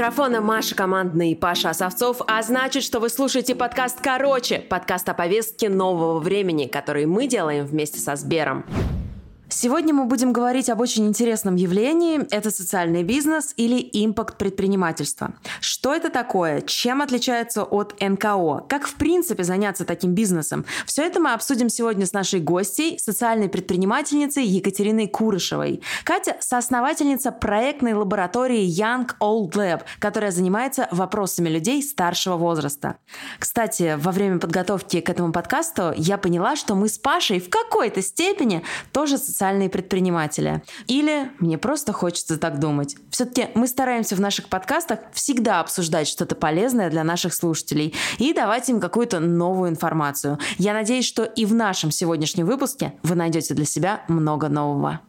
Микрофона Маша Командный и Паша Осовцов, а значит, что вы слушаете подкаст «Короче», подкаст о повестке нового времени, который мы делаем вместе со Сбером. Сегодня мы будем говорить об очень интересном явлении. Это социальный бизнес или импакт предпринимательства. Что это такое? Чем отличается от НКО? Как в принципе заняться таким бизнесом? Все это мы обсудим сегодня с нашей гостьей, социальной предпринимательницей Екатериной Курышевой. Катя – соосновательница проектной лаборатории Young Old Lab, которая занимается вопросами людей старшего возраста. Кстати, во время подготовки к этому подкасту я поняла, что мы с Пашей в какой-то степени тоже социальные социальные предприниматели. Или мне просто хочется так думать. Все-таки мы стараемся в наших подкастах всегда обсуждать что-то полезное для наших слушателей и давать им какую-то новую информацию. Я надеюсь, что и в нашем сегодняшнем выпуске вы найдете для себя много нового.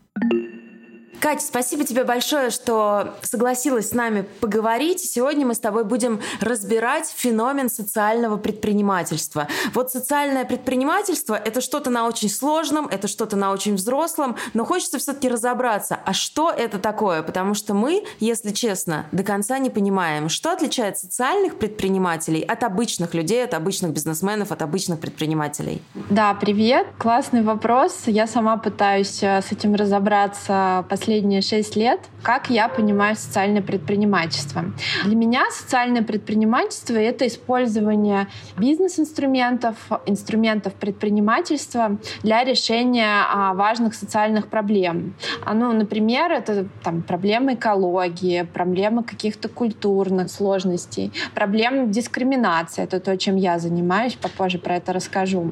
Катя, спасибо тебе большое, что согласилась с нами поговорить. Сегодня мы с тобой будем разбирать феномен социального предпринимательства. Вот социальное предпринимательство — это что-то на очень сложном, это что-то на очень взрослом, но хочется все-таки разобраться, а что это такое? Потому что мы, если честно, до конца не понимаем, что отличает социальных предпринимателей от обычных людей, от обычных бизнесменов, от обычных предпринимателей. Да, привет. Классный вопрос. Я сама пытаюсь э, с этим разобраться последние последние шесть лет, как я понимаю социальное предпринимательство. Для меня социальное предпринимательство — это использование бизнес-инструментов, инструментов предпринимательства для решения а, важных социальных проблем. Ну, например, это там, проблемы экологии, проблемы каких-то культурных сложностей, проблемы дискриминации. Это то, чем я занимаюсь, попозже про это расскажу.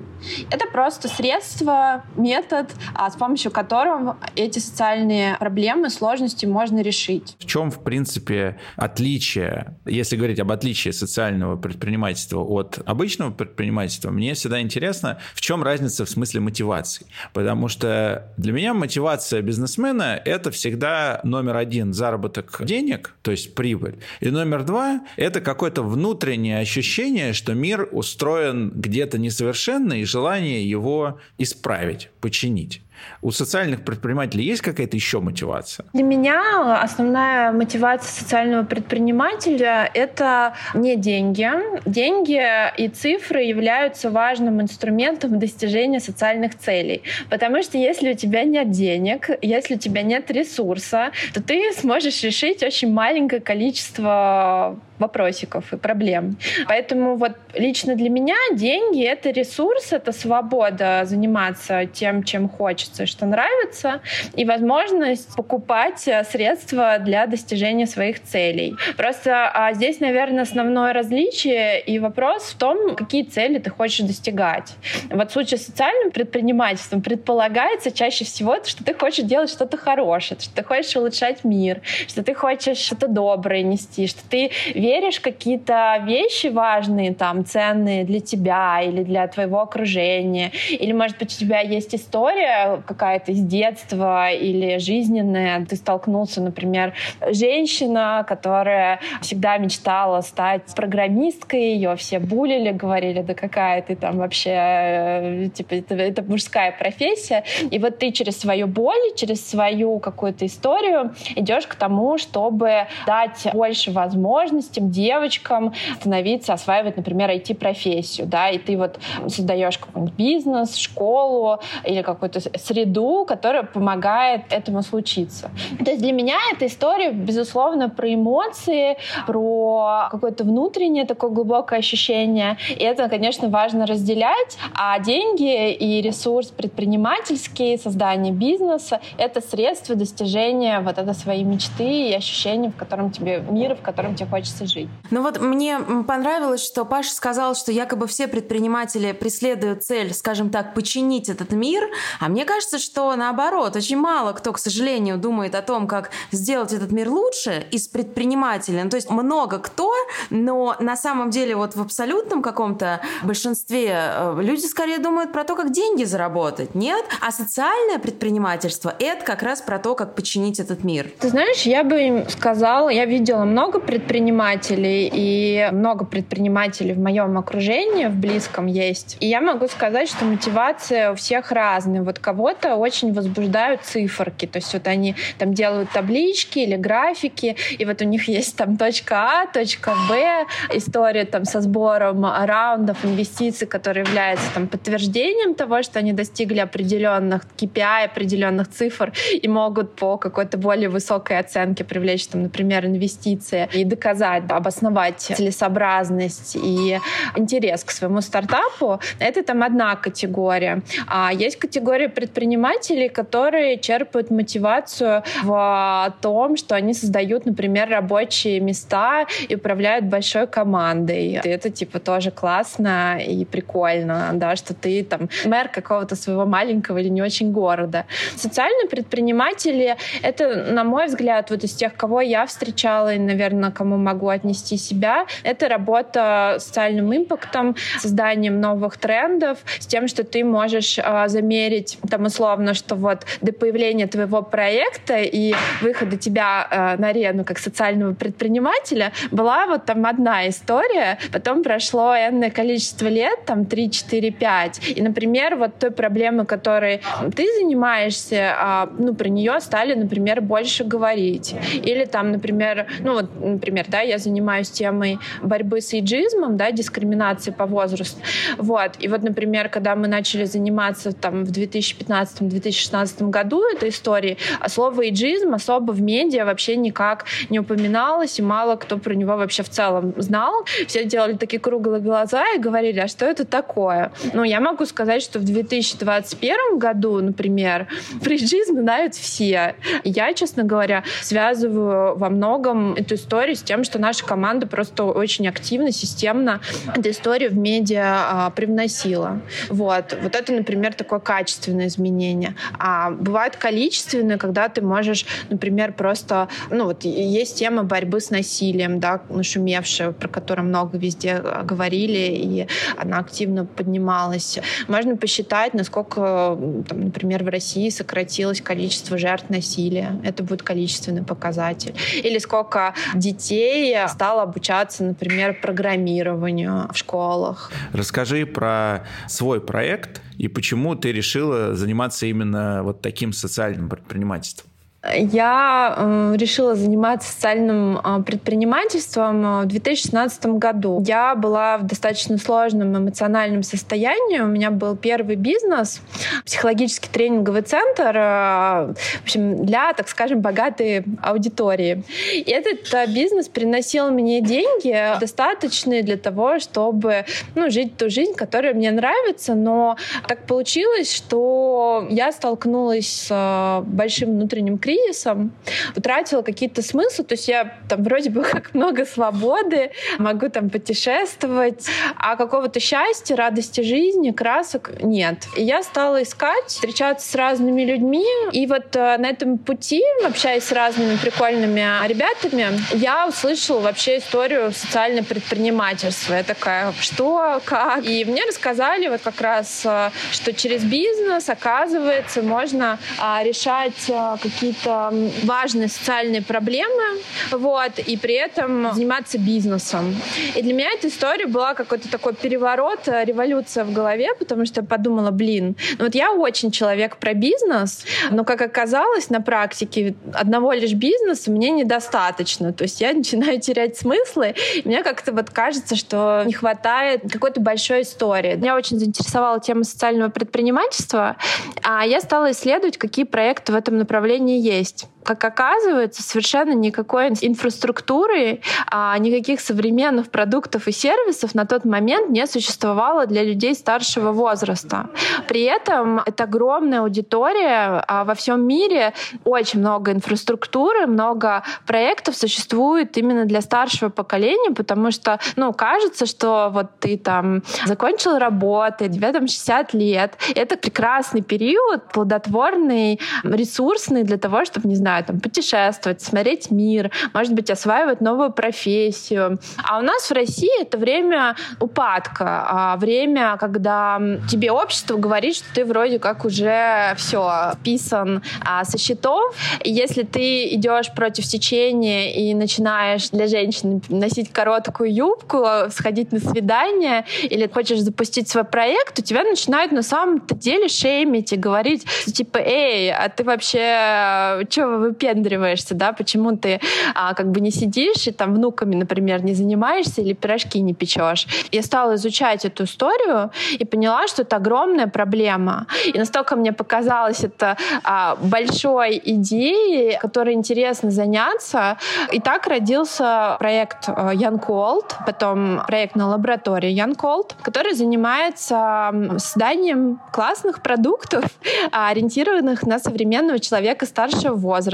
Это просто средство, метод, а, с помощью которого эти социальные проблемы проблемы, сложности можно решить. В чем, в принципе, отличие, если говорить об отличии социального предпринимательства от обычного предпринимательства, мне всегда интересно, в чем разница в смысле мотивации. Потому что для меня мотивация бизнесмена – это всегда номер один – заработок денег, то есть прибыль. И номер два – это какое-то внутреннее ощущение, что мир устроен где-то несовершенно, и желание его исправить, починить. У социальных предпринимателей есть какая-то еще мотивация? Для меня основная мотивация социального предпринимателя — это не деньги. Деньги и цифры являются важным инструментом достижения социальных целей. Потому что если у тебя нет денег, если у тебя нет ресурса, то ты сможешь решить очень маленькое количество вопросиков и проблем. Поэтому вот лично для меня деньги — это ресурс, это свобода заниматься тем, чем хочется, что нравится, и возможность покупать э, средства для достижения своих целей. Просто а здесь, наверное, основное различие и вопрос в том, какие цели ты хочешь достигать. Вот в случае с социальным предпринимательством предполагается чаще всего, что ты хочешь делать что-то хорошее, что ты хочешь улучшать мир, что ты хочешь что-то доброе нести, что ты веришь какие-то вещи важные, там, ценные для тебя или для твоего окружения, или, может быть, у тебя есть история какая-то из детства или жизненная, ты столкнулся, например, женщина, которая всегда мечтала стать программисткой, ее все булили, говорили, да какая ты там вообще, э, типа, это, это мужская профессия, и вот ты через свою боль, через свою какую-то историю идешь к тому, чтобы дать больше возможностей детям, девочкам становиться, осваивать, например, IT-профессию, да, и ты вот создаешь какой-нибудь бизнес, школу или какую-то среду, которая помогает этому случиться. То есть для меня эта история, безусловно, про эмоции, про какое-то внутреннее такое глубокое ощущение, и это, конечно, важно разделять, а деньги и ресурс предпринимательский, создание бизнеса — это средства достижения вот этой своей мечты и ощущения, в котором тебе, мира, в котором тебе хочется жить. Ну вот мне понравилось, что Паша сказал, что якобы все предприниматели преследуют цель, скажем так, починить этот мир, а мне кажется, что наоборот, очень мало кто, к сожалению, думает о том, как сделать этот мир лучше из предпринимателей. Ну, то есть много кто, но на самом деле вот в абсолютном каком-то большинстве э, люди скорее думают про то, как деньги заработать, нет? А социальное предпринимательство — это как раз про то, как починить этот мир. Ты знаешь, я бы им сказала, я видела много предпринимателей, предпринимателей, и много предпринимателей в моем окружении, в близком есть. И я могу сказать, что мотивация у всех разная. Вот кого-то очень возбуждают циферки, то есть вот они там делают таблички или графики, и вот у них есть там точка А, точка Б, история там со сбором раундов инвестиций, которые являются там подтверждением того, что они достигли определенных KPI, определенных цифр и могут по какой-то более высокой оценке привлечь там, например, инвестиции и доказать, обосновать целесообразность и интерес к своему стартапу. Это там одна категория. А есть категория предпринимателей, которые черпают мотивацию в том, что они создают, например, рабочие места и управляют большой командой. Это типа тоже классно и прикольно, да, что ты там мэр какого-то своего маленького или не очень города. Социальные предприниматели — это, на мой взгляд, вот из тех, кого я встречала и, наверное, кому могу отнести себя, это работа с социальным импактом, созданием новых трендов, с тем, что ты можешь э, замерить там условно, что вот до появления твоего проекта и выхода тебя э, на арену как социального предпринимателя была вот там одна история, потом прошло энное количество лет, там 3, 4, 5. И, например, вот той проблемы, которой ты занимаешься, а, ну, про нее стали, например, больше говорить. Или там, например, ну вот, например, да, я занимаюсь темой борьбы с эйджизмом, да, дискриминации по возрасту. Вот. И вот, например, когда мы начали заниматься там в 2015-2016 году этой историей, а слово эйджизм особо в медиа вообще никак не упоминалось, и мало кто про него вообще в целом знал. Все делали такие круглые глаза и говорили, а что это такое? Ну, я могу сказать, что в 2021 году, например, про эйджизм знают все. Я, честно говоря, связываю во многом эту историю с тем, что наша команда просто очень активно, системно эту историю в медиа а, привносила. Вот. Вот это, например, такое качественное изменение. А бывает количественное, когда ты можешь, например, просто... Ну, вот есть тема борьбы с насилием, да, нашумевшая, про которую много везде а, говорили, и она активно поднималась. Можно посчитать, насколько, там, например, в России сократилось количество жертв насилия. Это будет количественный показатель. Или сколько детей стало обучаться, например, программированию в школах. Расскажи про свой проект и почему ты решила заниматься именно вот таким социальным предпринимательством. Я э, решила заниматься социальным э, предпринимательством э, в 2016 году. Я была в достаточно сложном эмоциональном состоянии. У меня был первый бизнес, психологический тренинговый центр, в общем, для, так скажем, богатой аудитории. И этот бизнес приносил мне деньги, достаточные для того, чтобы ну, жить ту жизнь, которая мне нравится. Но так получилось, что я столкнулась с большим внутренним кризисом, кризисом, утратила какие-то смыслы. То есть я там вроде бы как много свободы, могу там путешествовать, а какого-то счастья, радости жизни, красок нет. И я стала искать, встречаться с разными людьми. И вот э, на этом пути, общаясь с разными прикольными ребятами, я услышала вообще историю социального предпринимательства. Я такая, что, как? И мне рассказали вот как раз, э, что через бизнес, оказывается, можно а, решать э, какие-то какие-то важные социальные проблемы, вот, и при этом заниматься бизнесом. И для меня эта история была какой-то такой переворот, э, революция в голове, потому что я подумала, блин, ну вот я очень человек про бизнес, но, как оказалось, на практике одного лишь бизнеса мне недостаточно. То есть я начинаю терять смыслы, и мне как-то вот кажется, что не хватает какой-то большой истории. Меня очень заинтересовала тема социального предпринимательства, а я стала исследовать, какие проекты в этом направлении есть как оказывается, совершенно никакой инфраструктуры, а никаких современных продуктов и сервисов на тот момент не существовало для людей старшего возраста. При этом это огромная аудитория а во всем мире, очень много инфраструктуры, много проектов существует именно для старшего поколения, потому что, ну, кажется, что вот ты там закончил работу, тебе там 60 лет. Это прекрасный период, плодотворный, ресурсный для того, чтобы, не знаю, знаю, там, путешествовать, смотреть мир, может быть, осваивать новую профессию. А у нас в России это время упадка, а время, когда тебе общество говорит, что ты вроде как уже все писан а, со счетов. И если ты идешь против течения и начинаешь для женщин носить короткую юбку, сходить на свидание или хочешь запустить свой проект, у тебя начинают на самом-то деле шеймить и говорить, типа, эй, а ты вообще что выпендриваешься, да, почему ты а, как бы не сидишь и там внуками, например, не занимаешься или пирожки не печешь. Я стала изучать эту историю и поняла, что это огромная проблема. И настолько мне показалось это а, большой идеей, которой интересно заняться. И так родился проект э, Young Cold, потом проект на лаборатории Young Cold, который занимается созданием классных продуктов, ориентированных на современного человека старшего возраста.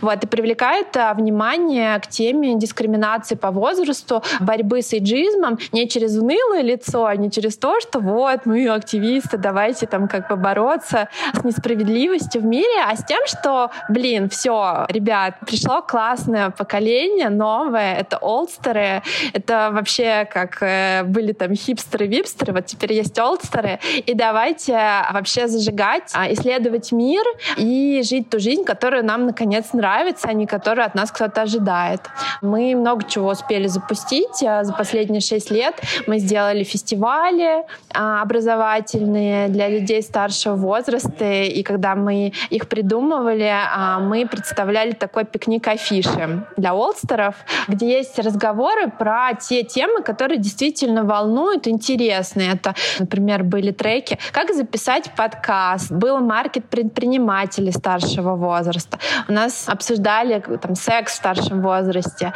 Вот, и привлекает а, внимание к теме дискриминации по возрасту, борьбы с эйджизмом не через унылое лицо, а не через то, что вот мы активисты, давайте там как бы бороться с несправедливостью в мире, а с тем, что, блин, все, ребят, пришло классное поколение, новое, это олдстеры, это вообще как э, были там хипстеры, випстеры, вот теперь есть олдстеры, и давайте вообще зажигать, а, исследовать мир и жить ту жизнь, которая нам наконец нравится, а не которую от нас кто-то ожидает. Мы много чего успели запустить а, за последние шесть лет. Мы сделали фестивали а, образовательные для людей старшего возраста, и когда мы их придумывали, мы представляли такой пикник афиши для олдстеров, где есть разговоры про те темы, которые действительно волнуют, интересны. Это, например, были треки «Как записать подкаст», был маркет предпринимателей старшего возраста. У нас обсуждали там, секс в старшем возрасте,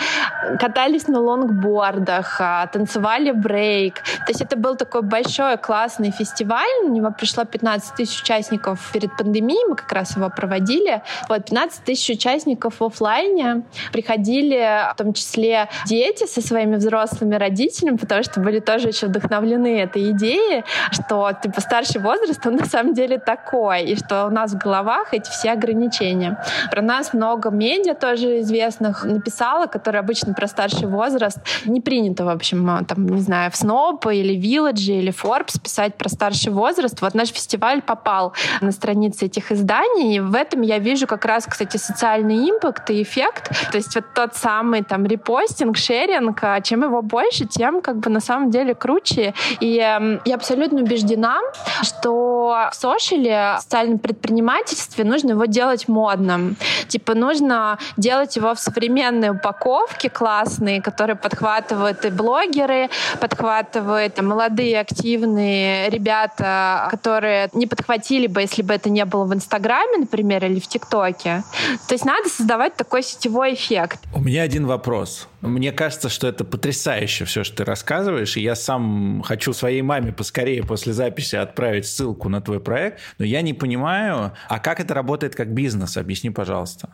катались на лонгбордах, а, танцевали брейк. То есть это был такой большой классный фестиваль. На него пришло 15 тысяч участников перед пандемией, мы как раз его проводили. Вот 15 тысяч участников в офлайне. Приходили в том числе дети со своими взрослыми родителями, потому что были тоже еще вдохновлены этой идеей, что типа старший возраст, он на самом деле такой, и что у нас в головах эти все ограничения. Про нас много медиа тоже известных написала, которые обычно про старший возраст не принято, в общем, там, не знаю, в Snoop или Village или Forbes писать про старший возраст. Вот наш фестиваль попал на страницы этих изданий, и в этом я вижу как раз, кстати, социальный импакт и эффект. То есть вот тот самый там репостинг, шеринг, а чем его больше, тем как бы на самом деле круче. И э, я абсолютно убеждена, что в социальном предпринимательстве нужно его делать модным. Типа нужно делать его в современной упаковке классные, которые подхватывают и блогеры, подхватывают и молодые активные ребята, которые не подхватили бы, если бы это не было в Инстаграме, например, или в ТикТоке. То есть надо создавать такой сетевой эффект. У меня один вопрос. Мне кажется, что это потрясающе все, что ты рассказываешь, и я сам хочу своей маме поскорее после записи отправить ссылку на твой проект, но я не понимаю, а как это работает как бизнес? Объясни, пожалуйста.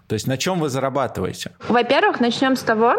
То есть на чем вы зарабатываете? Во-первых, начнем с того,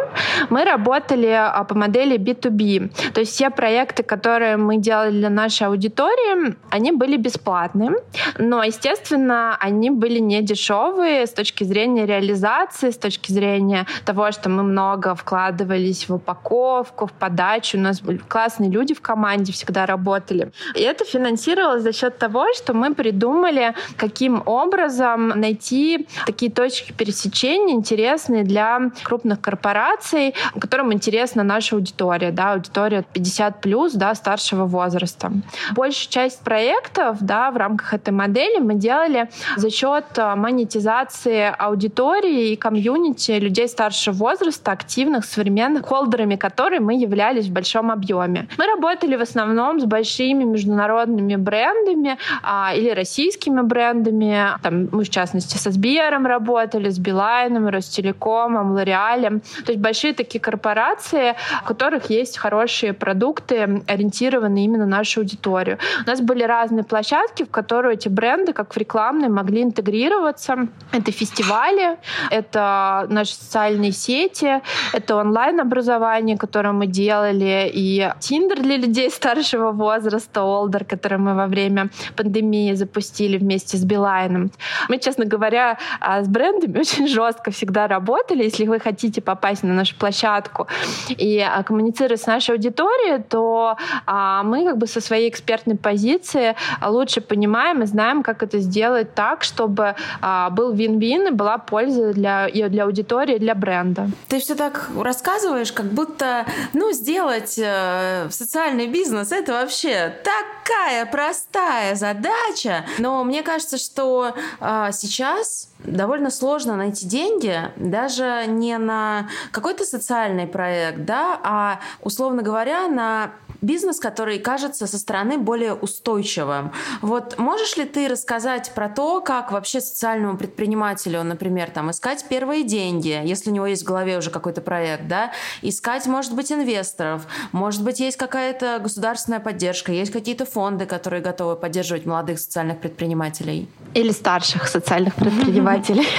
мы работали а, по модели B2B. То есть все проекты, которые мы делали для нашей аудитории, они были бесплатны, но, естественно, они были не дешевые с точки зрения реализации, с точки зрения того, что мы много вкладывали вкладывались в упаковку, в подачу. У нас были классные люди в команде, всегда работали. И это финансировалось за счет того, что мы придумали, каким образом найти такие точки пересечения интересные для крупных корпораций, которым интересна наша аудитория, да, аудитория 50 плюс, да, старшего возраста. Большая часть проектов, да, в рамках этой модели мы делали за счет а, монетизации аудитории и комьюнити людей старшего возраста, активных современных холдерами, которые мы являлись в большом объеме. Мы работали в основном с большими международными брендами а, или российскими брендами. Там, мы, в частности, со Сбером работали, с Билайном, Ростелекомом, Лореалем. То есть большие такие корпорации, у которых есть хорошие продукты, ориентированные именно на нашу аудиторию. У нас были разные площадки, в которые эти бренды, как в рекламной, могли интегрироваться. Это фестивали, это наши социальные сети, это онлайн-образование, которое мы делали, и Тиндер для людей старшего возраста, Олдер, который мы во время пандемии запустили вместе с Билайном. Мы, честно говоря, а, с брендами очень жестко всегда работали. Если вы хотите попасть на нашу площадку и а, коммуницировать с нашей аудиторией, то а, мы как бы со своей экспертной позиции лучше понимаем и знаем, как это сделать так, чтобы а, был вин-вин и была польза для, и для аудитории, и для бренда. Ты все так рассказываешь, как будто, ну, сделать э, социальный бизнес это вообще такая простая задача. Но мне кажется, что э, сейчас довольно сложно найти деньги даже не на какой-то социальный проект, да, а, условно говоря, на бизнес, который кажется со стороны более устойчивым. Вот можешь ли ты рассказать про то, как вообще социальному предпринимателю, например, там искать первые деньги, если у него есть в голове уже какой-то проект, да, искать, может быть, инвесторов, может быть, есть какая-то государственная поддержка, есть какие-то фонды, которые готовы поддерживать молодых социальных предпринимателей? Или старших социальных предпринимателей.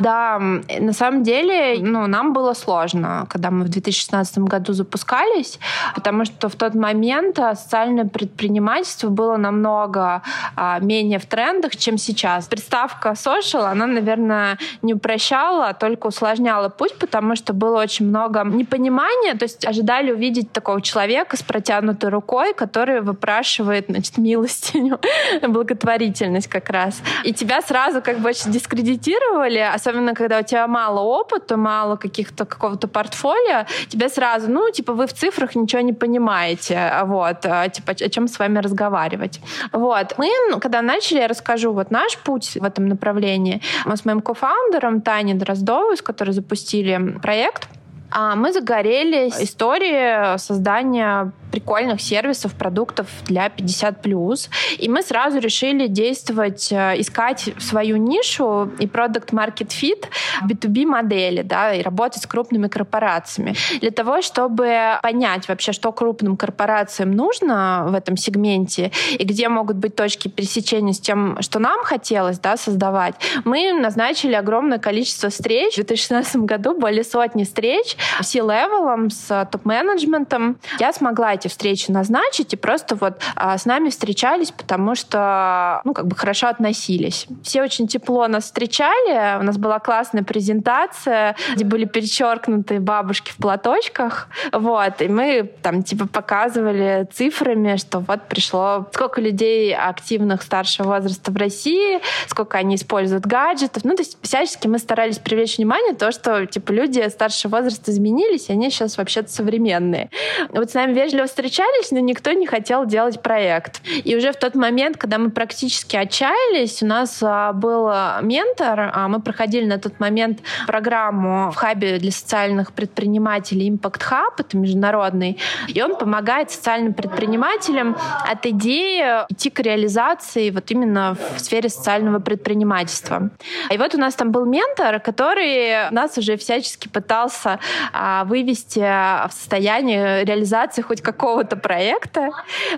Да, на самом деле, ну, нам было сложно, когда мы в 2016 году запускались, потому что в тот момент а, социальное предпринимательство было намного а, менее в трендах, чем сейчас. Приставка social, она, наверное, не упрощала, а только усложняла путь, потому что было очень много непонимания, то есть ожидали увидеть такого человека с протянутой рукой, который выпрашивает, значит, милостиню, благотворительность как раз. И тебя сразу как бы очень дискредитировали, особенно когда у тебя мало опыта, мало каких-то какого-то портфолио, тебя сразу, ну, типа, вы в цифрах ничего не понимаете, вот, а, типа, о чем с вами разговаривать. Вот. Мы, ну, когда начали, я расскажу вот наш путь в этом направлении. Мы с моим кофаундером Таней Дроздовой, с которой запустили проект, а мы загорелись историей создания прикольных сервисов, продуктов для 50+. И мы сразу решили действовать, э, искать свою нишу и продукт market fit B2B модели, да, и работать с крупными корпорациями. Для того, чтобы понять вообще, что крупным корпорациям нужно в этом сегменте и где могут быть точки пересечения с тем, что нам хотелось да, создавать, мы назначили огромное количество встреч. В 2016 году более сотни встреч с C-level ом, с топ-менеджментом. Я смогла эти встречи назначить и просто вот а, с нами встречались, потому что, ну, как бы хорошо относились. Все очень тепло нас встречали, у нас была классная презентация, где были перечеркнуты бабушки в платочках, вот, и мы там типа показывали цифрами, что вот пришло сколько людей активных старшего возраста в России, сколько они используют гаджетов, ну, то есть всячески мы старались привлечь внимание то, что типа люди старшего возраста изменились, и они сейчас вообще-то современные. Вот с нами вежливо встречались, но никто не хотел делать проект. И уже в тот момент, когда мы практически отчаялись, у нас а, был ментор, а мы проходили на тот момент программу в хабе для социальных предпринимателей Impact Hub, это международный, и он помогает социальным предпринимателям от идеи идти к реализации вот именно в сфере социального предпринимательства. И вот у нас там был ментор, который нас уже всячески пытался а, вывести в состояние реализации хоть как какого-то проекта.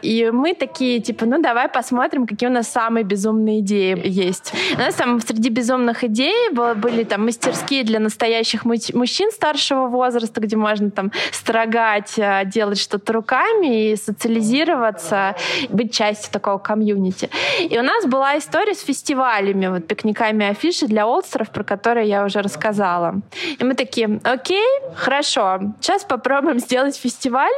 И мы такие, типа, ну давай посмотрим, какие у нас самые безумные идеи есть. У нас там среди безумных идей были там мастерские для настоящих мужчин старшего возраста, где можно там строгать, э, делать что-то руками и социализироваться, быть частью такого комьюнити. И у нас была история с фестивалями, вот пикниками афиши для олдстеров, про которые я уже рассказала. И мы такие, окей, хорошо, сейчас попробуем сделать фестиваль,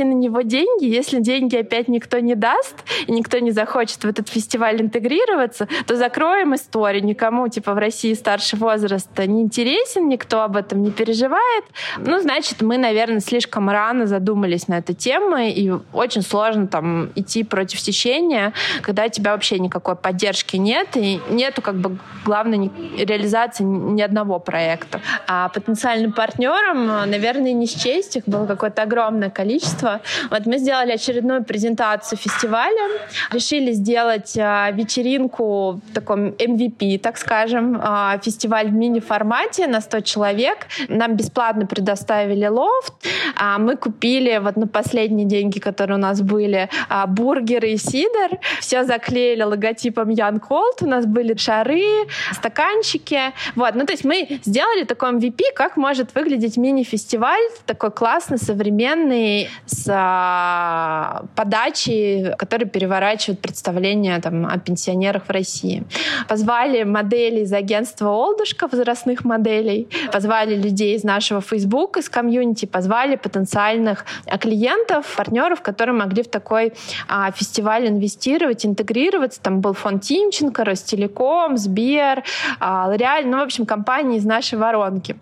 найти на него деньги. Если деньги опять никто не даст, и никто не захочет в этот фестиваль интегрироваться, то закроем историю. Никому, типа, в России старший возраст не интересен, никто об этом не переживает. Ну, значит, мы, наверное, слишком рано задумались на эту тему, и очень сложно там идти против течения, когда у тебя вообще никакой поддержки нет, и нету как бы главной реализации ни одного проекта. А потенциальным партнерам, наверное, не счесть, их было какое-то огромное количество. Вот мы сделали очередную презентацию фестиваля, решили сделать а, вечеринку в таком MVP, так скажем, а, фестиваль в мини-формате на 100 человек. Нам бесплатно предоставили лофт, а мы купили вот на последние деньги, которые у нас были, бургеры и сидр. Все заклеили логотипом Ян Колт. У нас были шары, стаканчики. Вот, ну то есть мы сделали такой MVP, как может выглядеть мини-фестиваль, такой классный, современный, с а, подачей, которые переворачивают представление там, о пенсионерах в России. Позвали моделей из агентства Олдушка, возрастных моделей, позвали людей из нашего Facebook, из комьюнити, позвали потенциальных клиентов, партнеров, которые могли в такой а, фестиваль инвестировать, интегрироваться. Там был фонд Тимченко, Ростелеком, Сбер, а, Лореаль, ну, в общем, компании из нашей воронки.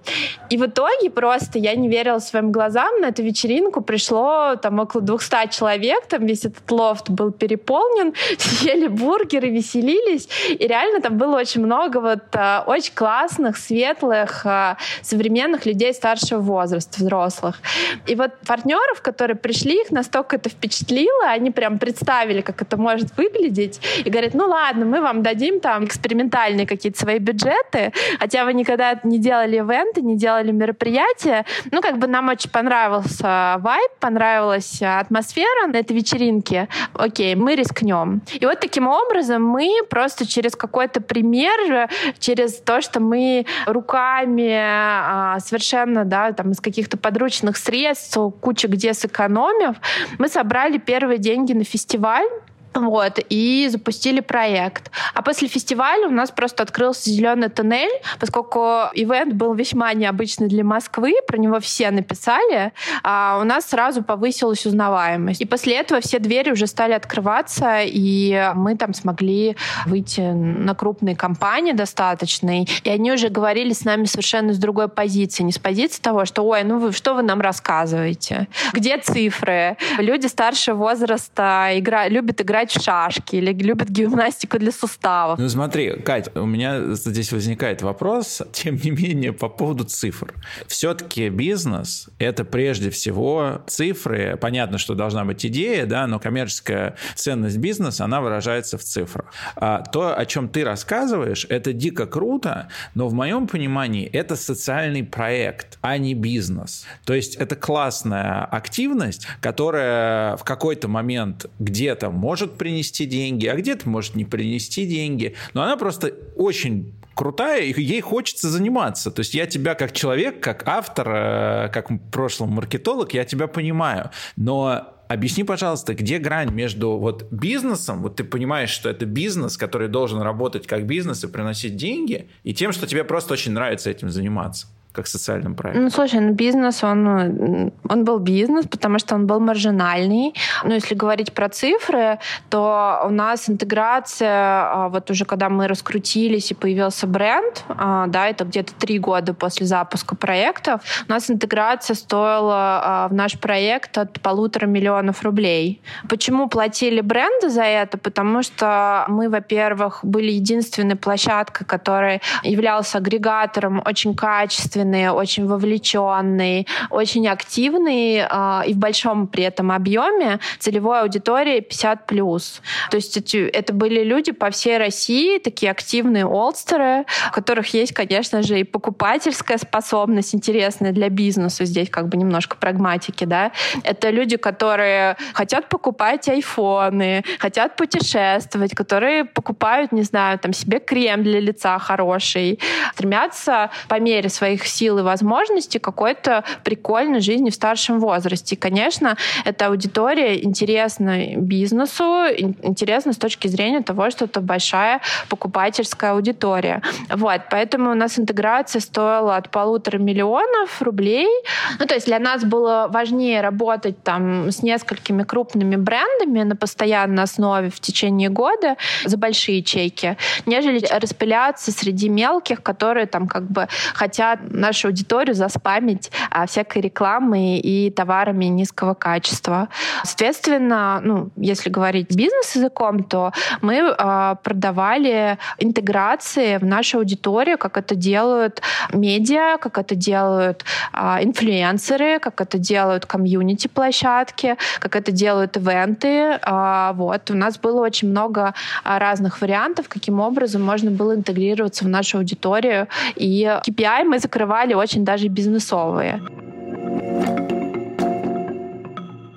И в итоге просто я не верила своим глазам. На эту вечеринку пришло там около 200 человек, там весь этот лофт был переполнен, ели бургеры, веселились. И реально там было очень много вот а, очень классных, светлых, а, современных людей старшего возраста, взрослых. И вот партнеров, которые пришли, их настолько это впечатлило, они прям представили, как это может выглядеть, и говорят, ну ладно, мы вам дадим там экспериментальные какие-то свои бюджеты, хотя вы никогда не делали ивенты, не делали мероприятия. Ну, как бы нам очень понравился вайб, понравилась атмосфера на этой вечеринке. Окей, мы рискнем. И вот таким образом мы просто через какой-то пример, через то, что мы руками а, совершенно, да, там из каких-то подручных средств, куча где сэкономив, мы собрали первые деньги на фестиваль. Вот, и запустили проект. А после фестиваля у нас просто открылся зеленый туннель, поскольку ивент был весьма необычный для Москвы, про него все написали, а у нас сразу повысилась узнаваемость. И после этого все двери уже стали открываться, и мы там смогли выйти на крупные компании достаточные, и они уже говорили с нами совершенно с другой позиции, не с позиции того, что, ой, ну вы, что вы нам рассказываете? Где цифры? Люди старшего возраста игра, любят играть играть в шашки или любят гимнастику для суставов. Ну смотри, Кать, у меня здесь возникает вопрос, тем не менее, по поводу цифр. Все-таки бизнес — это прежде всего цифры. Понятно, что должна быть идея, да, но коммерческая ценность бизнеса, она выражается в цифрах. А то, о чем ты рассказываешь, это дико круто, но в моем понимании это социальный проект, а не бизнес. То есть это классная активность, которая в какой-то момент где-то может может принести деньги, а где-то может не принести деньги. Но она просто очень крутая, и ей хочется заниматься. То есть я тебя как человек, как автор, э, как в прошлом маркетолог, я тебя понимаю. Но Объясни, пожалуйста, где грань между вот бизнесом, вот ты понимаешь, что это бизнес, который должен работать как бизнес и приносить деньги, и тем, что тебе просто очень нравится этим заниматься? Как социальным проектом? Ну, слушай, ну, бизнес, он, он был бизнес, потому что он был маржинальный. Но если говорить про цифры, то у нас интеграция, а, вот уже когда мы раскрутились и появился бренд, а, да, это где-то три года после запуска проекта, у нас интеграция стоила а, в наш проект от полутора миллионов рублей. Почему платили бренды за это? Потому что мы, во-первых, были единственной площадкой, которая являлась агрегатором очень качественной ответственный, очень вовлеченный, очень активный э, и в большом при этом объеме целевой аудитории 50 плюс. То есть эти, это были люди по всей России, такие активные олдстеры, у которых есть, конечно же, и покупательская способность интересная для бизнеса. Здесь как бы немножко прагматики, да. Это люди, которые хотят покупать айфоны, хотят путешествовать, которые покупают, не знаю, там себе крем для лица хороший, стремятся по мере своих сил и возможностей какой-то прикольной жизни в старшем возрасте. И, конечно, эта аудитория интересна бизнесу, интересна с точки зрения того, что это большая покупательская аудитория. Вот, поэтому у нас интеграция стоила от полутора миллионов рублей. Ну, то есть для нас было важнее работать там с несколькими крупными брендами на постоянной основе в течение года за большие чеки, нежели распыляться среди мелких, которые там как бы хотят нашу аудиторию заспамить а, всякой рекламой и товарами низкого качества. Соответственно, ну, если говорить бизнес-языком, то мы а, продавали интеграции в нашу аудиторию, как это делают медиа, как это делают а, инфлюенсеры, как это делают комьюнити-площадки, как это делают ивенты. А, вот. У нас было очень много а, разных вариантов, каким образом можно было интегрироваться в нашу аудиторию. И KPI мы закрывали очень даже бизнесовые.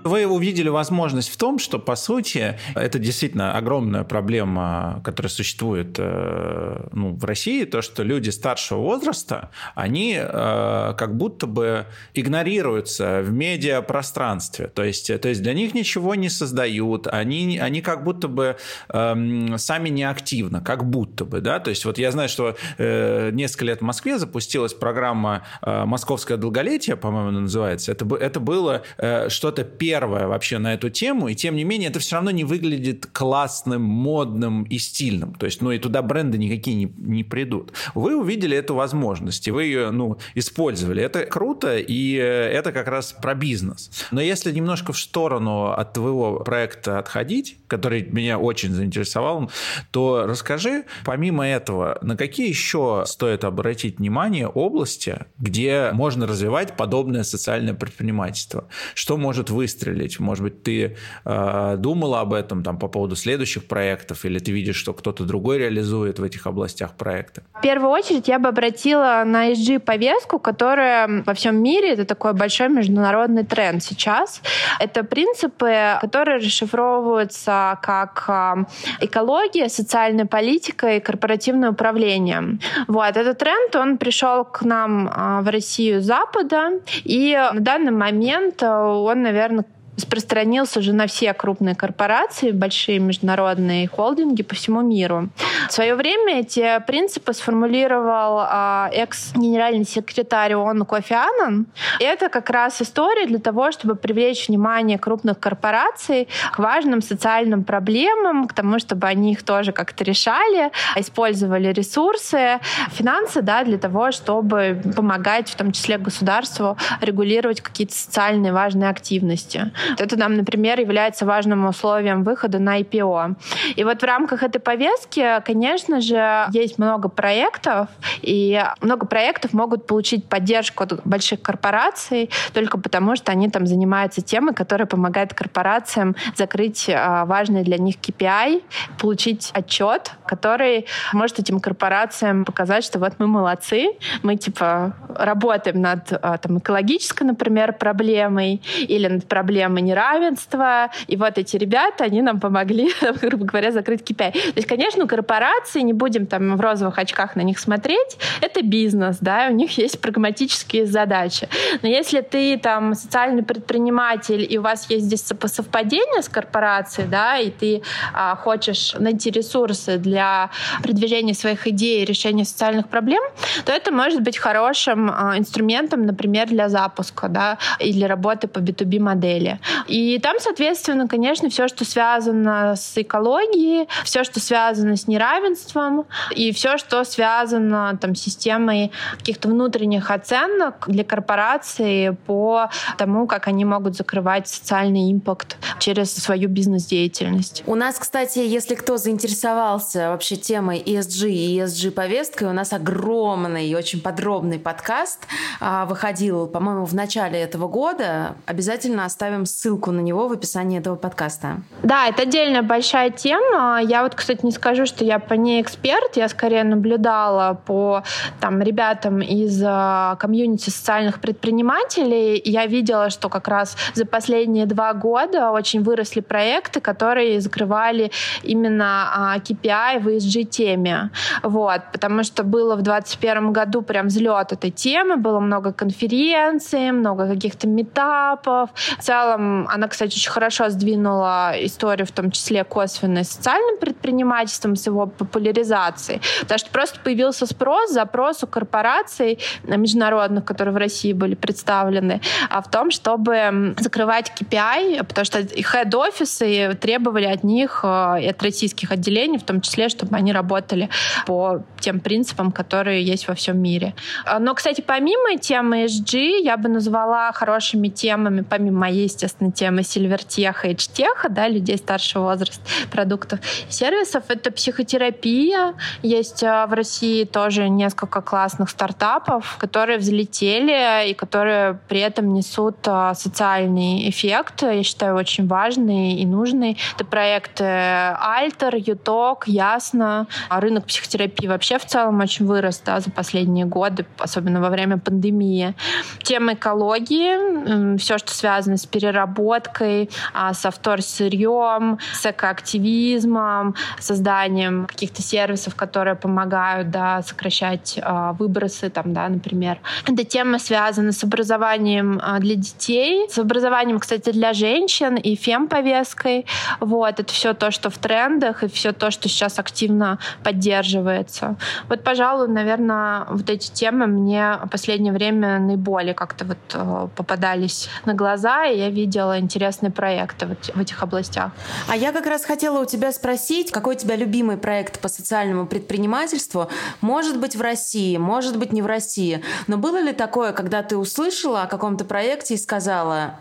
Вы увидели возможность в том, что, по сути, это действительно огромная проблема, которая существует э, ну, в России, то, что люди старшего возраста, они э, как будто бы игнорируются в медиапространстве. То есть, то есть для них ничего не создают, они, они как будто бы э, сами не активно, как будто бы. Да? То есть вот я знаю, что э, несколько лет в Москве запустилась программа э, «Московское долголетие», по-моему, называется. Это, это было э, что-то первое первое вообще на эту тему, и тем не менее это все равно не выглядит классным, модным и стильным. То есть, ну и туда бренды никакие не, не придут. Вы увидели эту возможность, и вы ее, ну, использовали. Это круто, и э, это как раз про бизнес. Но если немножко в сторону от твоего проекта отходить, который меня очень заинтересовал, то расскажи, помимо этого, на какие еще стоит обратить внимание области, где можно развивать подобное социальное предпринимательство? Что может выстрелить. Может быть, ты э, думала об этом там, по поводу следующих проектов, или ты видишь, что кто-то другой реализует в этих областях проекты? В первую очередь я бы обратила на ESG-повестку, которая во всем мире, это такой большой международный тренд сейчас. Это принципы, которые расшифровываются как э, экология, социальная политика и корпоративное управление. Вот. Этот тренд, он пришел к нам э, в Россию с Запада, и на данный момент он, наверное, распространился уже на все крупные корпорации, большие международные холдинги по всему миру. В свое время эти принципы сформулировал а, экс-генеральный секретарь ООН Кофи Аннан. Это как раз история для того, чтобы привлечь внимание крупных корпораций к важным социальным проблемам, к тому, чтобы они их тоже как-то решали, использовали ресурсы, финансы да, для того, чтобы помогать в том числе государству регулировать какие-то социальные важные активности. Это нам, например, является важным условием выхода на IPO. И вот в рамках этой повестки, конечно же, есть много проектов, и много проектов могут получить поддержку от больших корпораций только потому, что они там занимаются темой, которая помогает корпорациям закрыть а, важный для них KPI, получить отчет, который может этим корпорациям показать, что вот мы молодцы, мы типа работаем над а, там, экологической, например, проблемой или над проблемой проблемы неравенства. И вот эти ребята, они нам помогли, грубо говоря, закрыть KPI. То есть, конечно, корпорации, не будем там в розовых очках на них смотреть, это бизнес, да, у них есть прагматические задачи. Но если ты там социальный предприниматель, и у вас есть здесь совпадение с корпорацией, да, и ты а, хочешь найти ресурсы для продвижения своих идей и решения социальных проблем, то это может быть хорошим а, инструментом, например, для запуска, да, или работы по B2B модели. И там, соответственно, конечно, все, что связано с экологией, все, что связано с неравенством и все, что связано там, с системой каких-то внутренних оценок для корпорации по тому, как они могут закрывать социальный импакт через свою бизнес-деятельность. У нас, кстати, если кто заинтересовался вообще темой ESG и ESG-повесткой, у нас огромный и очень подробный подкаст а, выходил, по-моему, в начале этого года. Обязательно оставим ссылку на него в описании этого подкаста. Да, это отдельная большая тема. Я вот, кстати, не скажу, что я по ней эксперт. Я скорее наблюдала по там, ребятам из uh, комьюнити социальных предпринимателей. Я видела, что как раз за последние два года очень выросли проекты, которые закрывали именно uh, а, KPI в ESG-теме. Вот, потому что было в 2021 году прям взлет этой темы, было много конференций, много каких-то метапов. В целом целом она, кстати, очень хорошо сдвинула историю, в том числе косвенной социальным предпринимательством с его популяризацией. Потому что просто появился спрос, запрос у корпораций международных, которые в России были представлены, а в том, чтобы закрывать KPI, потому что хед-офисы требовали от них, э, и от российских отделений, в том числе, чтобы они работали по тем принципам, которые есть во всем мире. А, но, кстати, помимо темы ESG, я бы назвала хорошими темами, помимо моей, естественно, темы сильвертеха и эйдж-теха, да, людей старшего возраста, продуктов сервисов. Это психотерапия. Есть а, в России тоже несколько классных стартапов, которые взлетели и которые при этом несут а, социальный эффект. Я считаю, очень важный и нужный. Это проекты Альтер, Юток, Ясно. Рынок психотерапии вообще в целом очень вырос да, за последние годы, особенно во время пандемии. Тема экологии, все, что связано с переработкой переработкой, а, с вторсырьем, с экоактивизмом, созданием каких-то сервисов, которые помогают да, сокращать а, выбросы, там, да, например. Эта тема связана с образованием а, для детей, с образованием, кстати, для женщин и фемповесткой. Вот, это все то, что в трендах, и все то, что сейчас активно поддерживается. Вот, пожалуй, наверное, вот эти темы мне в последнее время наиболее как-то вот э, попадались на глаза, и я видела интересные проекты вот в этих областях. А я как раз хотела у тебя спросить, какой у тебя любимый проект по социальному предпринимательству? Может быть, в России, может быть, не в России. Но было ли такое, когда ты услышала о каком-то проекте и сказала,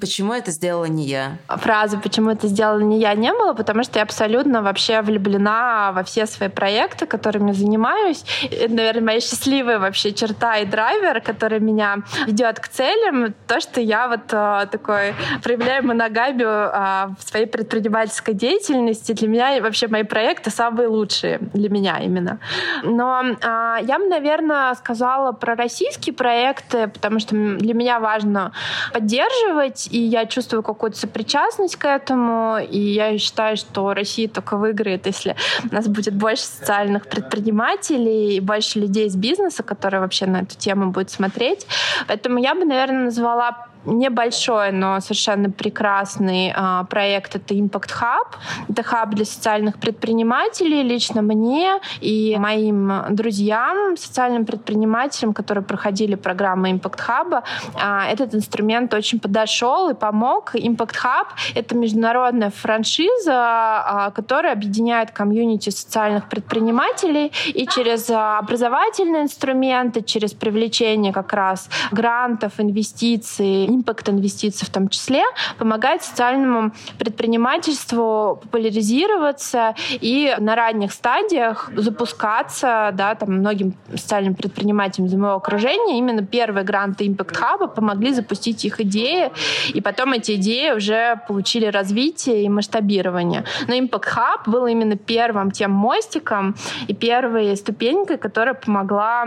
Почему это сделала не я? Фразы «почему это сделала не я» не было, потому что я абсолютно вообще влюблена во все свои проекты, которыми занимаюсь. Это, наверное, моя счастливая вообще черта и драйвер, который меня ведет к целям. То, что я вот э, такой проявляю моногамию э, в своей предпринимательской деятельности. Для меня вообще мои проекты самые лучшие. Для меня именно. Но э, я бы, наверное, сказала про российские проекты, потому что для меня важно поддерживать поддерживать, и я чувствую какую-то сопричастность к этому, и я считаю, что Россия только выиграет, если у нас будет больше социальных предпринимателей и больше людей из бизнеса, которые вообще на эту тему будут смотреть. Поэтому я бы, наверное, назвала небольшой, но совершенно прекрасный а, проект — это Impact Hub. Это хаб для социальных предпринимателей. Лично мне и моим друзьям, социальным предпринимателям, которые проходили программу Impact Hub, а, этот инструмент очень подошел и помог. Impact Hub — это международная франшиза, а, которая объединяет комьюнити социальных предпринимателей и через образовательные инструменты, через привлечение как раз грантов, инвестиций, импакт инвестиций в том числе, помогает социальному предпринимательству популяризироваться и на ранних стадиях запускаться, да, там многим социальным предпринимателям из моего окружения именно первые гранты Impact Hub помогли запустить их идеи, и потом эти идеи уже получили развитие и масштабирование. Но Impact Hub был именно первым тем мостиком и первой ступенькой, которая помогла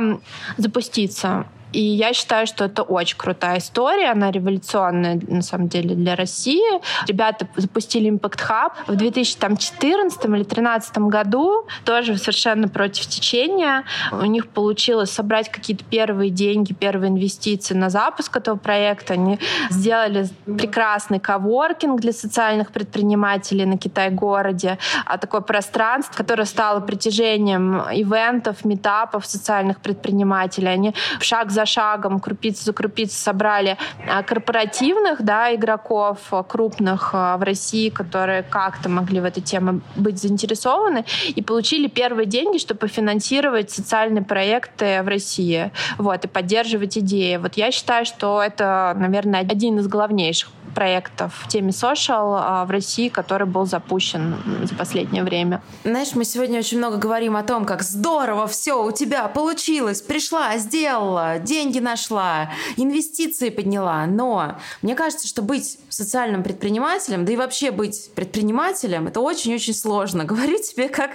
запуститься. И я считаю, что это очень крутая история, она революционная на самом деле для России. Ребята запустили Impact Hub в 2014 или 2013 году, тоже совершенно против течения. У них получилось собрать какие-то первые деньги, первые инвестиции на запуск этого проекта. Они сделали прекрасный коворкинг для социальных предпринимателей на Китай-городе, а такое пространство, которое стало притяжением ивентов, метапов социальных предпринимателей. Они в шаг за за шагом, крупица за крупицей собрали а, корпоративных да, игроков а, крупных а, в России, которые как-то могли в этой теме быть заинтересованы, и получили первые деньги, чтобы финансировать социальные проекты в России вот, и поддерживать идеи. Вот я считаю, что это, наверное, один из главнейших проектов в теме social в России, который был запущен за последнее время. Знаешь, мы сегодня очень много говорим о том, как здорово все у тебя получилось, пришла, сделала, деньги нашла, инвестиции подняла. Но мне кажется, что быть социальным предпринимателем, да и вообще быть предпринимателем, это очень-очень сложно. Говорю тебе как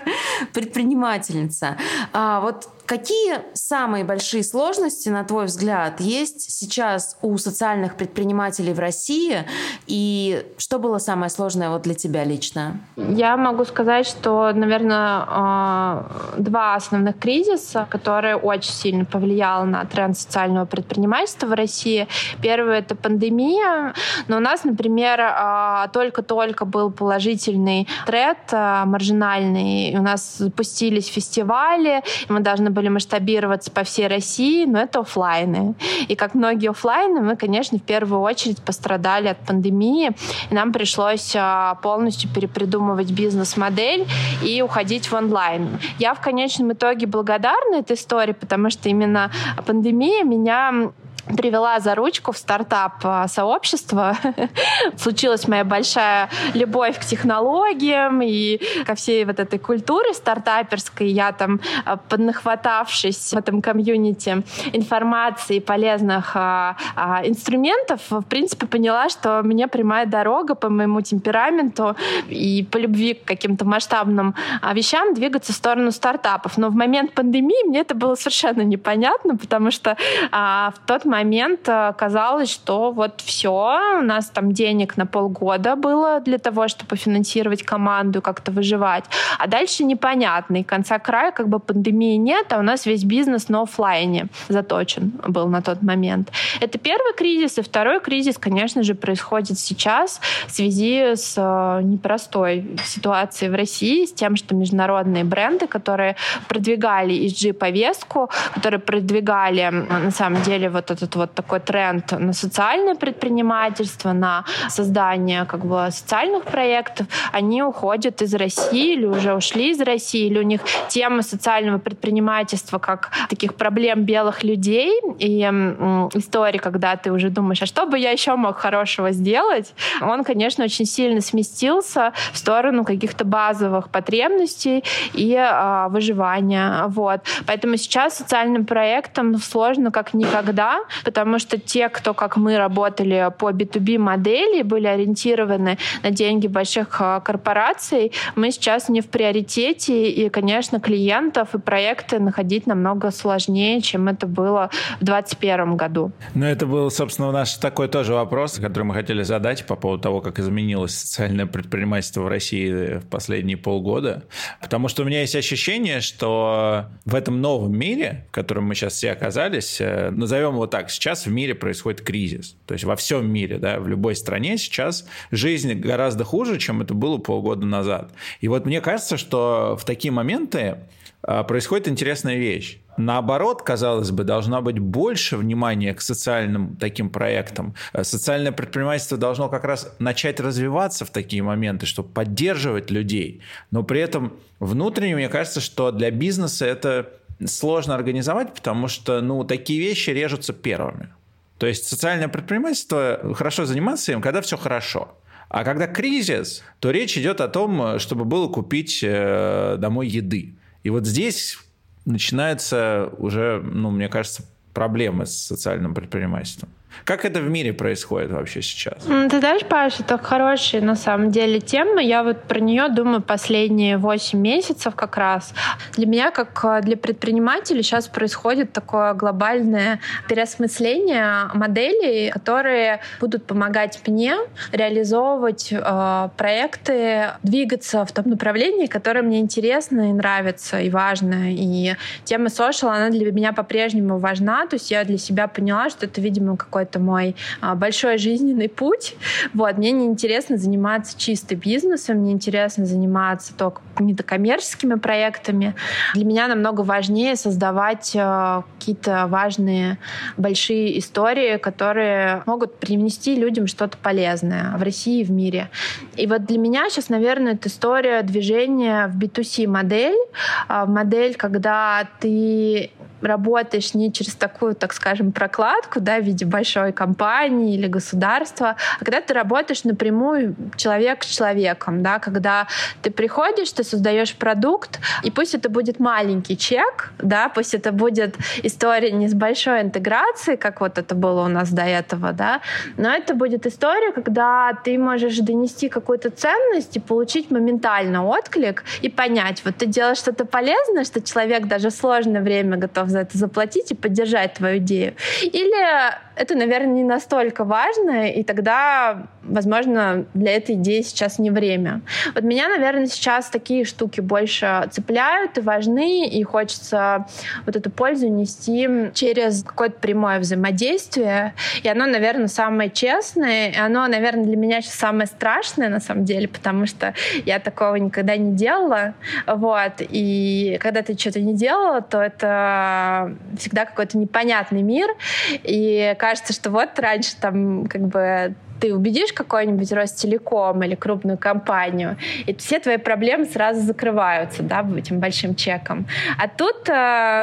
предпринимательница. А вот Какие самые большие сложности, на твой взгляд, есть сейчас у социальных предпринимателей в России? И что было самое сложное вот для тебя лично? Я могу сказать, что, наверное, а, два основных кризиса, которые очень сильно повлияли на тренд социального предпринимательства в России. Первый — это пандемия. Но у нас, например, а, только-только был положительный тренд а, маржинальный. У нас запустились фестивали, мы должны были масштабироваться по всей России, но это офлайны. И как многие офлайны, мы, конечно, в первую очередь пострадали от пандемии, и нам пришлось а, полностью перепридумывать бизнес-модель и уходить в онлайн. Я в конечном итоге благодарна этой истории, потому что именно пандемия меня привела за ручку в стартап-сообщество. Случилась моя большая любовь к технологиям и ко всей вот этой культуре стартаперской. Я там, а, поднахватавшись в этом комьюнити информации, полезных а, а, инструментов, в принципе, поняла, что мне прямая дорога по моему темпераменту и по любви к каким-то масштабным а, вещам двигаться в сторону стартапов. Но в момент пандемии мне это было совершенно непонятно, потому что а, в тот момент э, казалось, что вот все, у нас там денег на полгода было для того, чтобы финансировать команду, как-то выживать. А дальше непонятно. И конца края как бы пандемии нет, а у нас весь бизнес на офлайне заточен был на тот момент. Это первый кризис. И второй кризис, конечно же, происходит сейчас в связи с э, непростой ситуацией в России, с тем, что международные бренды, которые продвигали ESG-повестку, которые продвигали, на самом деле, вот этот вот такой тренд на социальное предпринимательство, на создание как бы социальных проектов, они уходят из России или уже ушли из России, или у них тема социального предпринимательства как таких проблем белых людей и истории, когда ты уже думаешь, а что бы я еще мог хорошего сделать, он, конечно, очень сильно сместился в сторону каких-то базовых потребностей и э, выживания. Вот. Поэтому сейчас социальным проектам сложно как никогда, потому что те, кто, как мы, работали по B2B модели, были ориентированы на деньги больших а, корпораций, мы сейчас не в приоритете, и, конечно, клиентов и проекты находить намного сложнее, чем это было в 2021 году. Ну, это был, собственно, наш такой тоже вопрос, который мы хотели задать по поводу того, как изменилось социальное предпринимательство в России в последние полгода. Потому что у меня есть ощущение, что в этом новом мире, в котором мы сейчас все оказались, э, назовем его так, сейчас в мире происходит кризис. То есть во всем мире, да, в любой стране сейчас жизнь гораздо хуже, чем это было полгода назад. И вот мне кажется, что в такие моменты происходит интересная вещь. Наоборот, казалось бы, должно быть больше внимания к социальным таким проектам. А, социальное предпринимательство должно как раз начать развиваться в такие моменты, чтобы поддерживать людей. Но при этом внутренне, мне кажется, что для бизнеса это сложно организовать, потому что ну, такие вещи режутся первыми. То есть социальное предпринимательство хорошо заниматься им, когда все хорошо. А когда кризис, то речь идет о том, чтобы было купить э, домой еды. И вот здесь начинается уже, ну, мне кажется, проблемы с социальным предпринимательством. Как это в мире происходит вообще сейчас? Ты знаешь, Паша, это хорошая на самом деле тема. Я вот про нее думаю последние 8 месяцев как раз. Для меня, как э, для предпринимателя, сейчас происходит такое глобальное переосмысление моделей, которые будут помогать мне реализовывать э, проекты, двигаться в том направлении, которое мне интересно и нравится, и важно. И тема social, она для меня по-прежнему важна. То есть я для себя поняла, что это, видимо, какой это мой а, большой жизненный путь. Вот, мне не интересно заниматься чисто бизнесом, мне интересно заниматься только какими-то коммерческими проектами. Для меня намного важнее создавать а, какие-то важные большие истории, которые могут принести людям что-то полезное в России и в мире. И вот для меня сейчас, наверное, это история движения в B2C модель, а, модель, когда ты работаешь не через такую, так скажем, прокладку, да, в виде большой компании или государства, а когда ты работаешь напрямую человек с человеком, да, когда ты приходишь, ты создаешь продукт, и пусть это будет маленький чек, да, пусть это будет история не с большой интеграцией, как вот это было у нас до этого, да, но это будет история, когда ты можешь донести какую-то ценность и получить моментально отклик и понять, вот ты делаешь что-то полезное, что человек даже в сложное время готов за это заплатить и поддержать твою идею. Или это, наверное, не настолько важно, и тогда, возможно, для этой идеи сейчас не время. Вот меня, наверное, сейчас такие штуки больше цепляют и важны, и хочется вот эту пользу нести через какое-то прямое взаимодействие. И оно, наверное, самое честное, и оно, наверное, для меня сейчас самое страшное, на самом деле, потому что я такого никогда не делала. Вот. И когда ты что-то не делала, то это всегда какой-то непонятный мир. И кажется, что вот раньше там как бы ты убедишь какой-нибудь Ростелеком или крупную компанию, и все твои проблемы сразу закрываются, да, этим большим чеком. А тут э,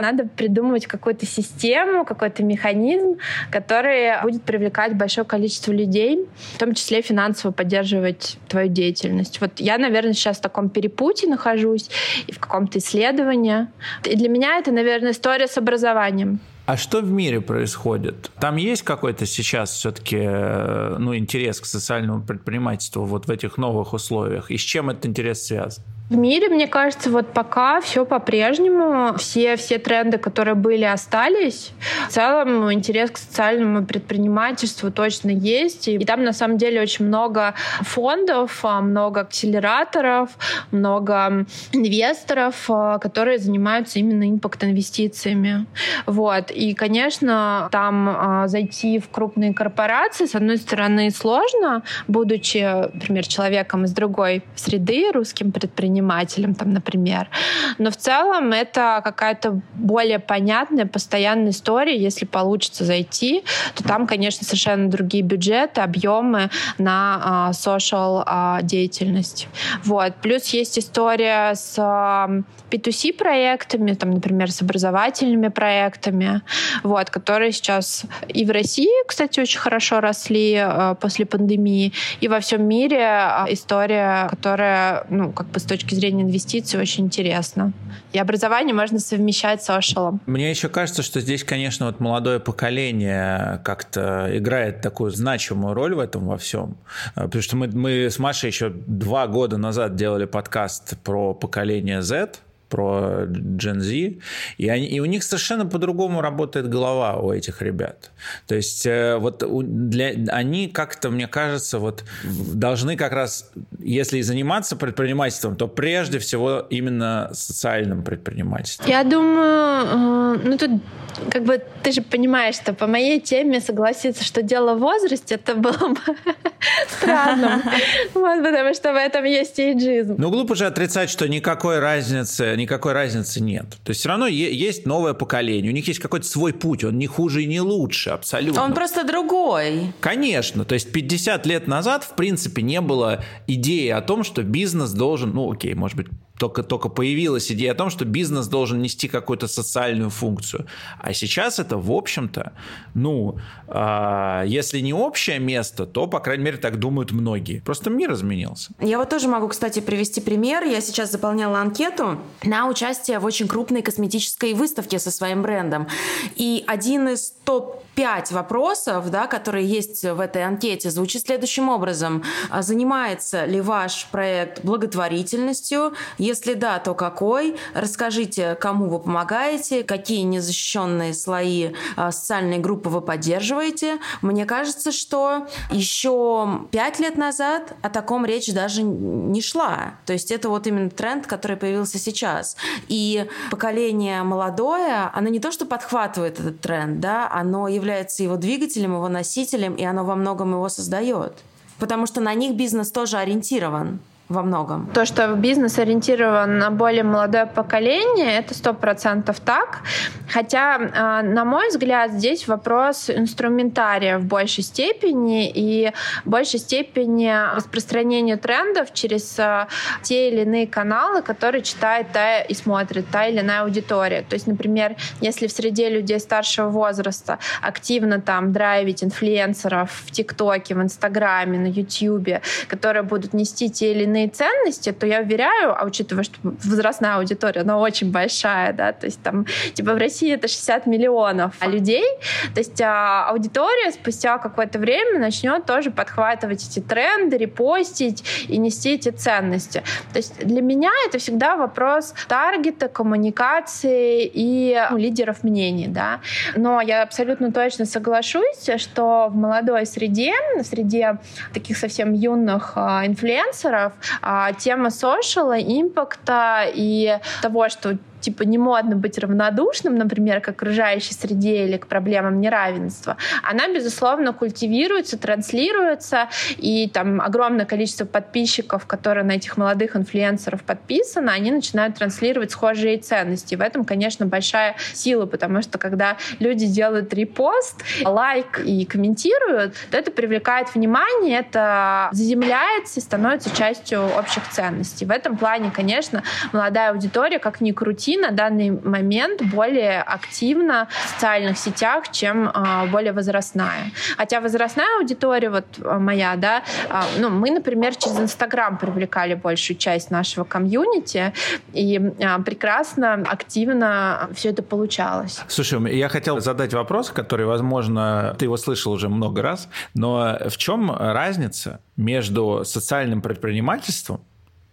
надо придумывать какую-то систему, какой-то механизм, который будет привлекать большое количество людей, в том числе финансово поддерживать твою деятельность. Вот я, наверное, сейчас в таком перепуте нахожусь и в каком-то исследовании. И для меня это, наверное, история с образованием. А что в мире происходит? Там есть какой-то сейчас все-таки ну, интерес к социальному предпринимательству вот в этих новых условиях? И с чем этот интерес связан? В мире, мне кажется, вот пока все по-прежнему. Все, все тренды, которые были, остались. В целом интерес к социальному предпринимательству точно есть. И, там, на самом деле, очень много фондов, а, много акселераторов, много инвесторов, а, которые занимаются именно импакт-инвестициями. Вот. И, конечно, там а, зайти в крупные корпорации, с одной стороны, сложно, будучи, например, человеком из другой среды, русским предпринимателем, предпринимателем, там, например. Но в целом это какая-то более понятная, постоянная история. Если получится зайти, то там, конечно, совершенно другие бюджеты, объемы на а, social а, деятельность. Вот. Плюс есть история с а, P2C проектами, там, например, с образовательными проектами, вот, которые сейчас и в России, кстати, очень хорошо росли а, после пандемии, и во всем мире а, история, которая, ну, как бы с точки точки зрения инвестиций очень интересно. И образование можно совмещать с social. Мне еще кажется, что здесь, конечно, вот молодое поколение как-то играет такую значимую роль в этом во всем. Потому что мы, мы с Машей еще два года назад делали подкаст про поколение Z, про Gen Z, и, они, и у них совершенно по-другому работает голова у этих ребят. То есть э, вот для, они как-то, мне кажется, вот должны как раз, если и заниматься предпринимательством, то прежде всего именно социальным предпринимательством. Я думаю, э, ну тут как бы ты же понимаешь, что по моей теме согласиться, что дело в возрасте, это было бы странным. Вот, потому что в этом есть эйджизм. Ну, глупо же отрицать, что никакой разницы, никакой разницы нет. То есть все равно есть новое поколение, у них есть какой-то свой путь, он не хуже и не лучше, абсолютно. Он просто другой. Конечно, то есть 50 лет назад, в принципе, не было идеи о том, что бизнес должен, ну, окей, может быть, только, только появилась идея о том, что бизнес должен нести какую-то социальную функцию. А сейчас это, в общем-то, ну, э, если не общее место, то, по крайней мере, так думают многие. Просто мир изменился. Я вот тоже могу, кстати, привести пример. Я сейчас заполняла анкету на участие в очень крупной косметической выставке со своим брендом. И один из топ-5 вопросов, да, которые есть в этой анкете, звучит следующим образом. А занимается ли ваш проект благотворительностью? Если да, то какой? Расскажите, кому вы помогаете, какие незащищенные слои а, социальной группы вы поддерживаете. Мне кажется, что еще пять лет назад о таком речь даже не шла. То есть это вот именно тренд, который появился сейчас. И поколение молодое, оно не то, что подхватывает этот тренд, да, оно является его двигателем, его носителем, и оно во многом его создает. Потому что на них бизнес тоже ориентирован во многом. То, что бизнес ориентирован на более молодое поколение, это сто процентов так. Хотя, а, на мой взгляд, здесь вопрос инструментария в большей степени и в большей степени распространения трендов через а, те или иные каналы, которые читает та и смотрит та или иная аудитория. То есть, например, если в среде людей старшего возраста активно там драйвить инфлюенсеров в ТикТоке, в Инстаграме, на Ютьюбе, которые будут нести те или иные иные ценности, то я уверяю, а учитывая, что возрастная аудитория, она очень большая, да, то есть там, типа в России это 60 миллионов людей, то есть а, аудитория спустя какое-то время начнет тоже подхватывать эти тренды, репостить и нести эти ценности. То есть для меня это всегда вопрос таргета, коммуникации и ну, лидеров мнений, да. Но я абсолютно точно соглашусь, что в молодой среде, среде таких совсем юных а, инфлюенсеров, а, тема social, импакта и того, что типа не модно быть равнодушным, например, к окружающей среде или к проблемам неравенства, она, безусловно, культивируется, транслируется, и там огромное количество подписчиков, которые на этих молодых инфлюенсеров подписаны, они начинают транслировать схожие ценности. В этом, конечно, большая сила, потому что когда люди делают репост, лайк и комментируют, то это привлекает внимание, это заземляется и становится частью общих ценностей. В этом плане, конечно, молодая аудитория, как ни крути, найти на данный момент более активно в социальных сетях, чем э, более возрастная. Хотя возрастная аудитория, вот а, моя, да, э, ну, мы, например, через Инстаграм привлекали большую часть нашего комьюнити, и прекрасно, активно все это получалось. Слушай, я хотел задать вопрос, который, возможно, ты его слышал уже много раз, но в чем разница между социальным предпринимательством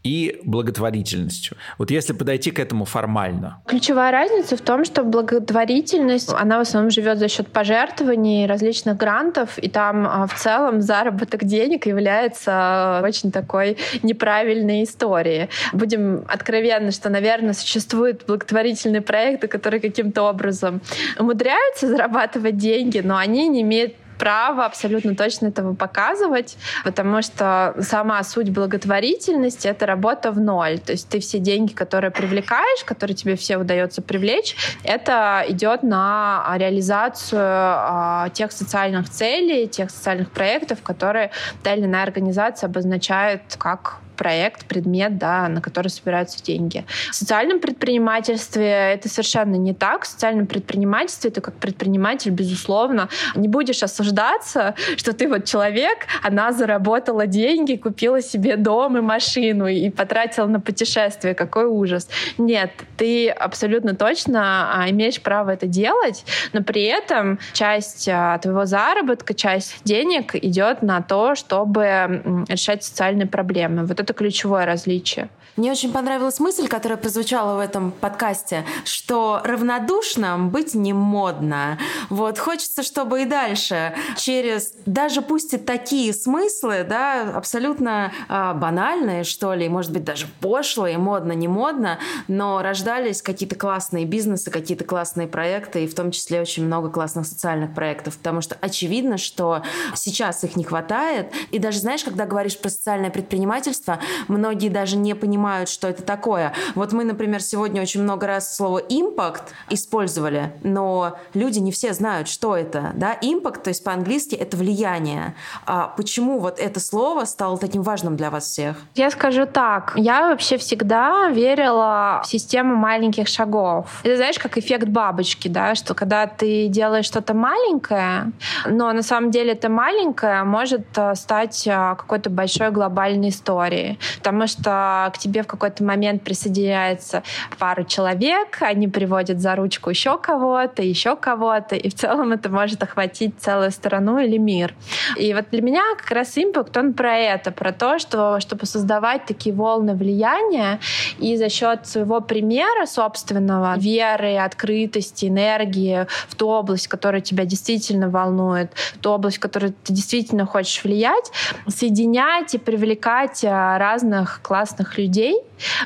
и благотворительностью. Вот если подойти к этому формально. Ключевая разница в том, что благотворительность, она в основном живет за счет пожертвований, различных грантов, и там а, в целом заработок денег является очень такой неправильной историей. Будем откровенны, что, наверное, существуют благотворительные проекты, которые каким-то образом умудряются зарабатывать деньги, но они не имеют право абсолютно точно этого показывать, потому что сама суть благотворительности — это работа в ноль. То есть ты все деньги, которые привлекаешь, которые тебе все удается привлечь, это идет на реализацию а, тех социальных целей, тех социальных проектов, которые та или иная организация обозначает как проект, предмет, да, на который собираются деньги. В социальном предпринимательстве это совершенно не так. В социальном предпринимательстве ты как предприниматель, безусловно, не будешь осуждаться, что ты вот человек, она заработала деньги, купила себе дом и машину и потратила на путешествие. Какой ужас. Нет, ты абсолютно точно а, имеешь право это делать, но при этом часть а, твоего заработка, часть денег идет на то, чтобы решать социальные проблемы. Вот это это ключевое различие. Мне очень понравилась мысль, которая прозвучала в этом подкасте, что равнодушным быть не модно. Вот хочется, чтобы и дальше через даже пусть и такие смыслы, да, абсолютно э, банальные, что ли, может быть даже пошлые, модно, не модно, но рождались какие-то классные бизнесы, какие-то классные проекты, и в том числе очень много классных социальных проектов, потому что очевидно, что сейчас их не хватает. И даже знаешь, когда говоришь про социальное предпринимательство, многие даже не понимают, что это такое. Вот мы, например, сегодня очень много раз слово «импакт» использовали, но люди не все знают, что это. Да? Импакт, то есть по-английски, это влияние. А почему вот это слово стало таким важным для вас всех? Я скажу так. Я вообще всегда верила в систему маленьких шагов. Это, знаешь, как эффект бабочки, да, что когда ты делаешь что-то маленькое, но на самом деле это маленькое может э, стать э, какой-то большой глобальной историей потому что к тебе в какой-то момент присоединяется пару человек, они приводят за ручку еще кого-то, еще кого-то, и в целом это может охватить целую страну или мир. И вот для меня как раз импакт, он про это, про то, что чтобы создавать такие волны влияния и за счет своего примера собственного, веры, открытости, энергии в ту область, которая тебя действительно волнует, в ту область, в которую ты действительно хочешь влиять, соединять и привлекать а, разных классных людей,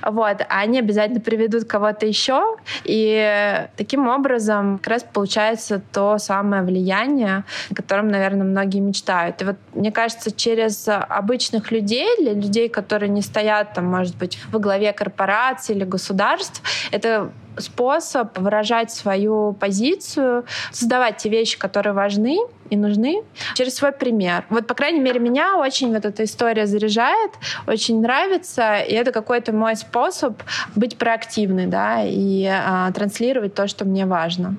вот, а они обязательно приведут кого-то еще, и таким образом как раз получается то самое влияние, о котором, наверное, многие мечтают. И вот мне кажется, через обычных людей, для людей, которые не стоят, там, может быть, во главе корпораций или государств, это способ выражать свою позицию, создавать те вещи, которые важны и нужны, через свой пример. Вот, по крайней мере, меня очень вот эта история заряжает, очень нравится, и это какой-то мой способ быть проактивной, да, и а, транслировать то, что мне важно.